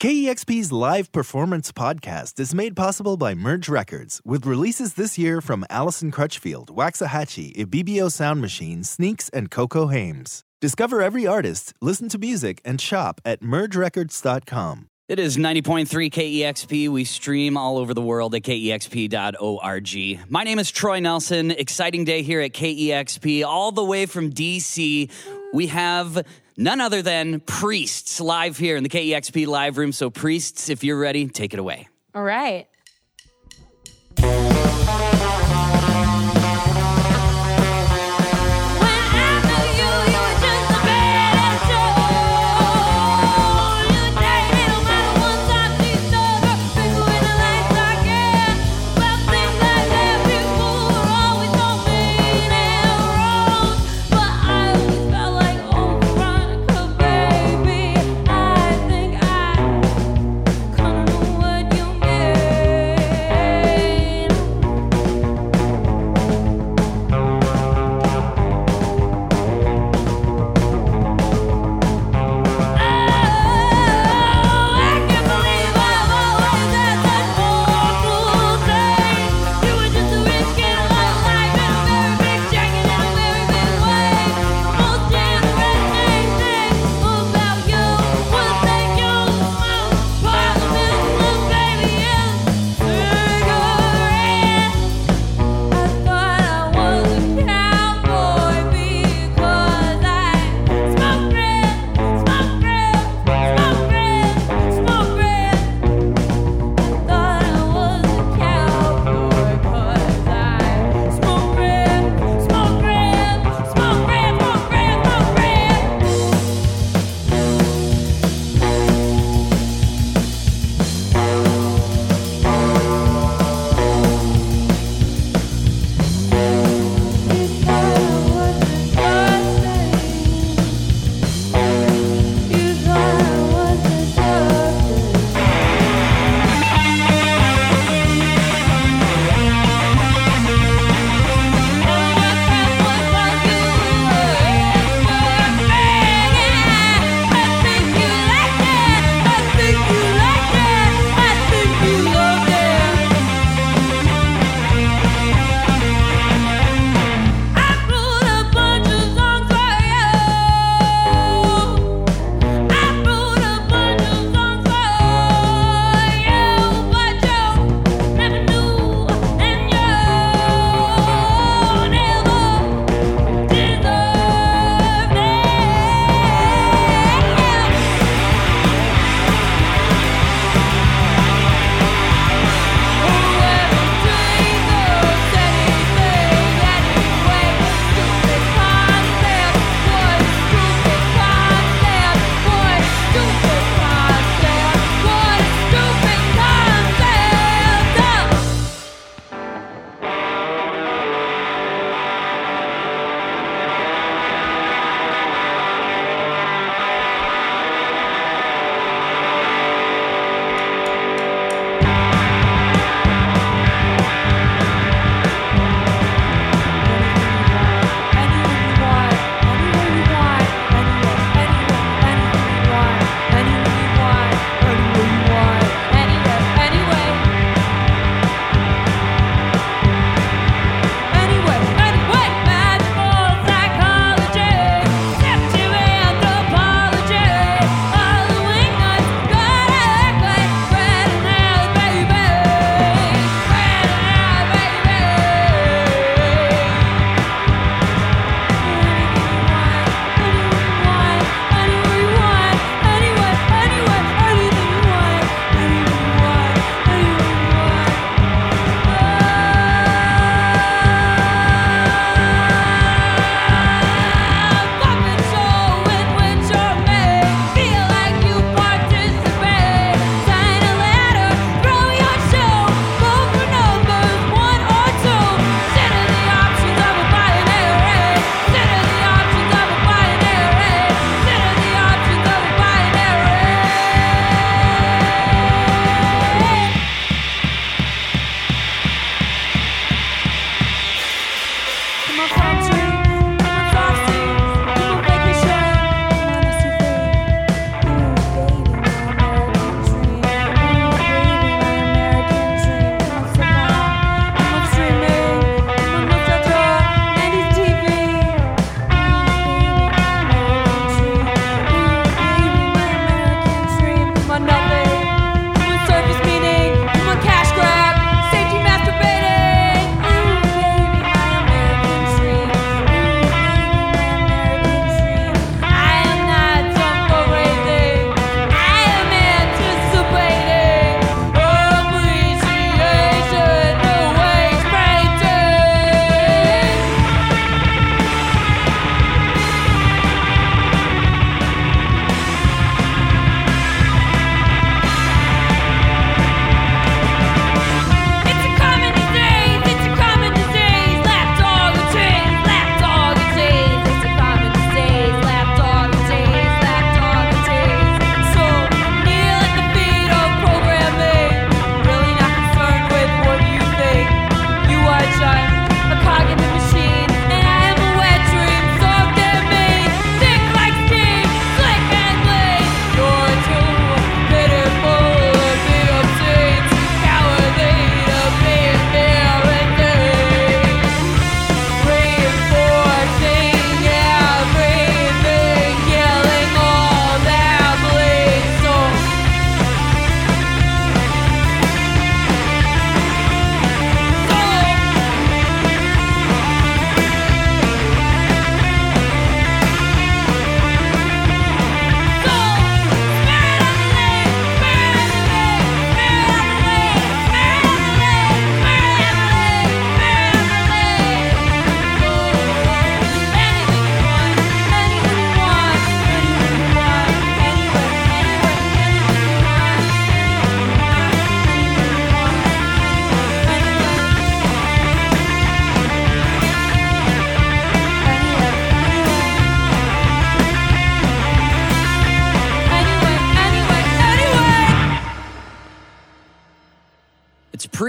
KEXP's live performance podcast is made possible by Merge Records, with releases this year from Allison Crutchfield, Waxahatchee, Ibibio Sound Machine, Sneaks, and Coco Hames. Discover every artist, listen to music, and shop at mergerecords.com. It is 90.3 KEXP. We stream all over the world at kexp.org. My name is Troy Nelson. Exciting day here at KEXP, all the way from DC. We have none other than Priests live here in the KEXP live room. So, Priests, if you're ready, take it away. All right.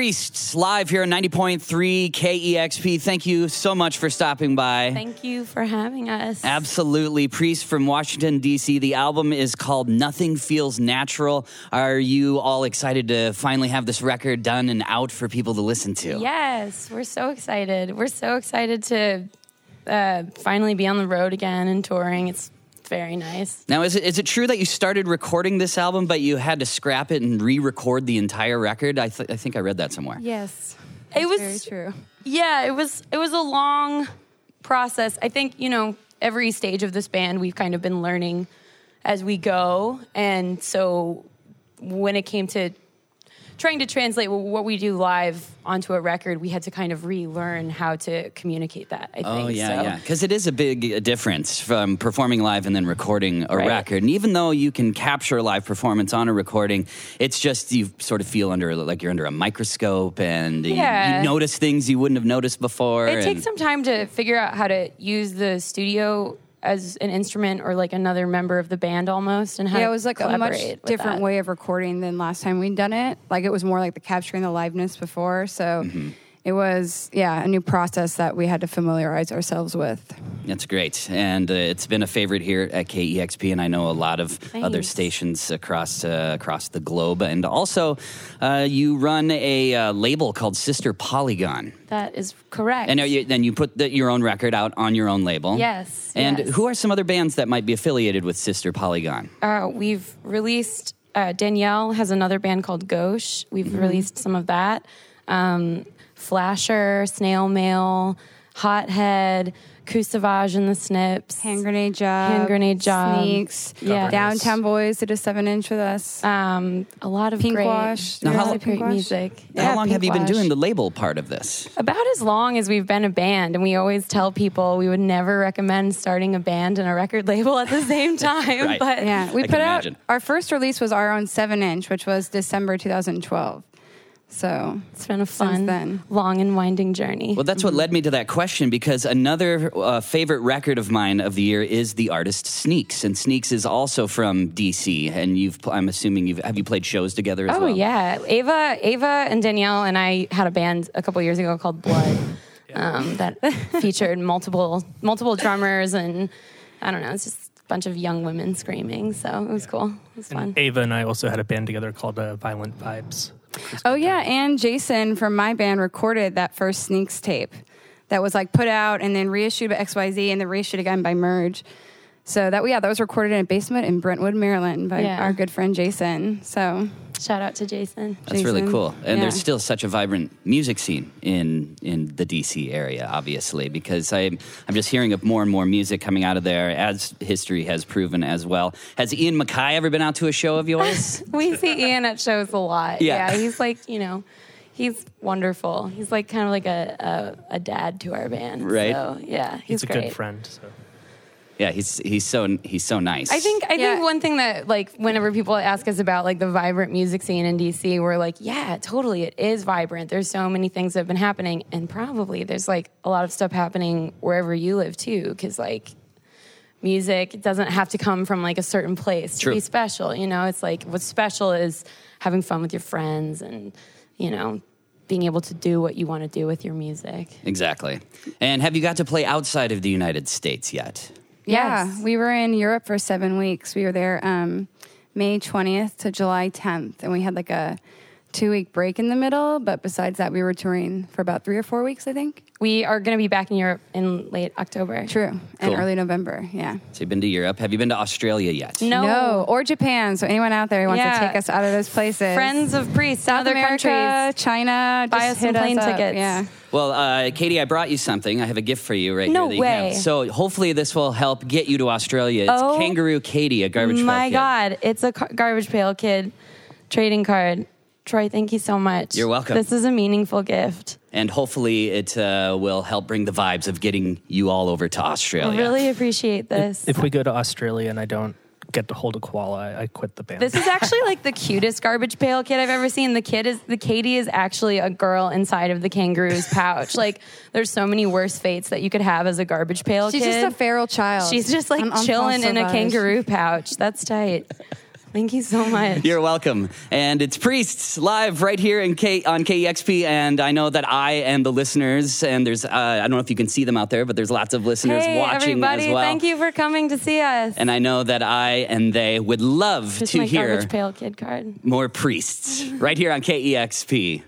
Priests live here on 90.3 KEXP. Thank you so much for stopping by. Thank you for having us. Absolutely. Priest from Washington, D.C. The album is called Nothing Feels Natural. Are you all excited to finally have this record done and out for people to listen to? Yes, we're so excited. We're so excited to uh, finally be on the road again and touring. It's very nice. Now, is it, is it true that you started recording this album, but you had to scrap it and re record the entire record? I, th- I think I read that somewhere. Yes. It was very true. Yeah, it was it was a long process. I think, you know, every stage of this band we've kind of been learning as we go. And so when it came to trying to translate what we do live onto a record, we had to kind of relearn how to communicate that. I think. Oh yeah, so. yeah. Because it is a big uh, difference from performing live and then recording a Right. record. And even though you can capture a live performance on a recording, it's just you sort of feel under like you're under a microscope and you- you, notice things you wouldn't have noticed before. It and- takes some time to figure out how to use the studio as an instrument or like another member of the band almost, and how Yeah, it was like a much different that. way of recording than last time we'd done it. Like it was more like the capturing the liveness before. So Mm-hmm. It was, yeah, a new process that we had to familiarize ourselves with. That's great, and uh, it's been a favorite here at KEXP, and I know a lot of other stations across uh, across the globe. And also, uh, you run a uh, label called Sister Polygon, That is correct. and are you, then you put the, your own record out on your own label. Yes, And yes. who are some other bands that might be affiliated with Sister Polygon? Uh, we've released uh, Danielle has another band called Gauche. We've Mm-hmm. released some of that. Um, Flasher, Snail Mail, Hothead, Coup Sauvage and the Snips. Hand grenade job, Hand grenade job. sneaks, Yeah. downtown boys did a seven inch with us. um, a lot of Pink great, Wash. Now, how really long- great Wash? music. How Yeah, long Pink have you been Wash. doing the label part of this? About as long as we've been a band, and we always tell people we would never recommend starting a band and a record label at the same time. Right. But yeah, we I put out imagine. our first release was our own seven inch, which was December 2012. So it's been a fun, then. long and winding journey. Well, that's what led me to that question because another uh, favorite record of mine of the year is the artist Sneaks, and Sneaks is also from DC. And you've, I'm assuming you've have you played shows together as Oh well? yeah, Ava, Ava, and Danielle and I had a band a couple years ago called Blood um, that featured multiple multiple drummers and I don't know, it's just a bunch of young women screaming. So it was cool. It was fun. Ava and I also had a band together called uh, Violent Vibes. Oh yeah, and Jason from my band recorded that first Sneaks tape that was like put out and then reissued by XYZ and then reissued again by Merge. So that yeah, that was recorded in a basement in Brentwood, Maryland by Yeah. our good friend Jason. So Shout out to Jason. That's really cool. And there's still such a vibrant music scene in in the DC area, obviously, because I'm I'm just hearing of more and more music coming out of there, as history has proven as well. Has Ian MacKaye ever been out to a show of yours? we see Ian at shows a lot. Yeah. Yeah, he's like you know. He's wonderful. He's like kind of like a, a, a dad to our band. Right. So, yeah, he's, He's a great. good friend. So. Yeah, he's he's so he's so nice. I think I Yeah. think one thing that like whenever people ask us about like the vibrant music scene in DC, we're like, yeah, totally, it is vibrant. There's so many things that have been happening, and probably there's like a lot of stuff happening wherever you live too, because like music doesn't have to come from like a certain place to True. be special. You know, it's like what's special is having fun with your friends and you know being able to do what you want to do with your music. exactly. And have you got to play outside of the United States yet? Yeah, Yes. we were in Europe for seven weeks. We were there um, May 20th to July 10th, and we had like a two week break in the middle. But besides that, we were touring for about three or four weeks, I think. We are going to be back in Europe in late October. True, Cool. and early November. Yeah. So you've been to Europe. Have you been to Australia yet? No. No, or Japan. So anyone out there who wants Yeah. to take us out of those places, Friends of priests, South other America, countries. China, Buy just us some hit us plane up. tickets. Yeah. Well, uh, Katie, I brought you something. I have a gift for you right No here. that you way. have. So hopefully this will help get you to Australia. It's Oh, Kangaroo Katie, a garbage Pail My Kid. God, it's a car- garbage pail kid trading card. Troy, thank you so much. You're welcome. This is a meaningful gift. And hopefully it uh, will help bring the vibes of getting you all over to Australia. I Australia. really appreciate this. If we go to Australia and I don't get to hold a koala, I, I quit the band. This is actually like the cutest garbage pail kid I've ever seen. The kid is the Katie is actually a girl inside of the kangaroo's pouch. Like there's so many worse fates that you could have as a garbage pail She's kid. just a feral child. She's just like Un- chilling in a kangaroo pouch. That's tight. Thank you so much. You're welcome. And it's Priests live right here in K- on KEXP. And I know that I and the listeners, and there's, uh, I don't know if you can see them out there, but there's lots of listeners hey, watching everybody! as well. Thank you for coming to see us. And I know that I and they would love Here's to my hear garbage pail kid card. more priests right here on KEXP.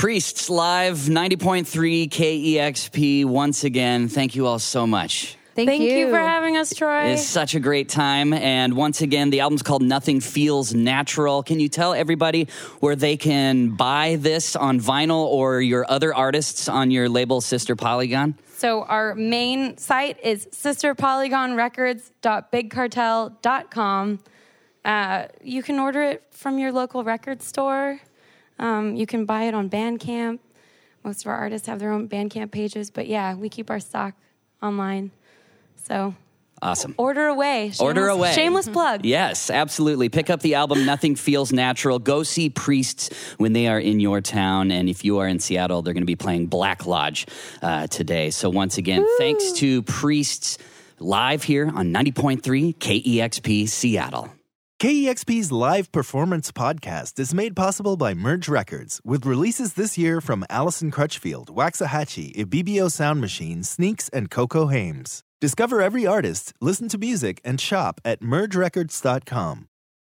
Priests live 90.3 KEXP once again. Thank you all so much. Thank, Thank you. for having us, Troy. It's such a great time. And once again, the album's called Nothing Feels Natural. Can you tell everybody where they can buy this on vinyl or your other artists on your label, Sister Polygon? So our main site is sisterpolygonrecords.bigcartel.com. Uh, you can order it from your local record store. Um, you can buy it on Bandcamp. Most of our artists have their own Bandcamp pages, but yeah, we keep our stock online. So Awesome. order away. Shameless, Order away. Shameless plug. Yes, absolutely. Pick up the album Nothing Feels Natural. Go see Priests when they are in your town. And if you are in Seattle, they're going to be playing Black Lodge uh, today. So, once again, thanks to Priests live here on 90.3 KEXP Seattle. KEXP's live performance podcast is made possible by Merge Records, with releases this year from Allison Crutchfield, Waxahatchee, Ibibio Sound Machine, Sneaks, and Coco Hames. Discover every artist, listen to music, and shop at mergerecords.com.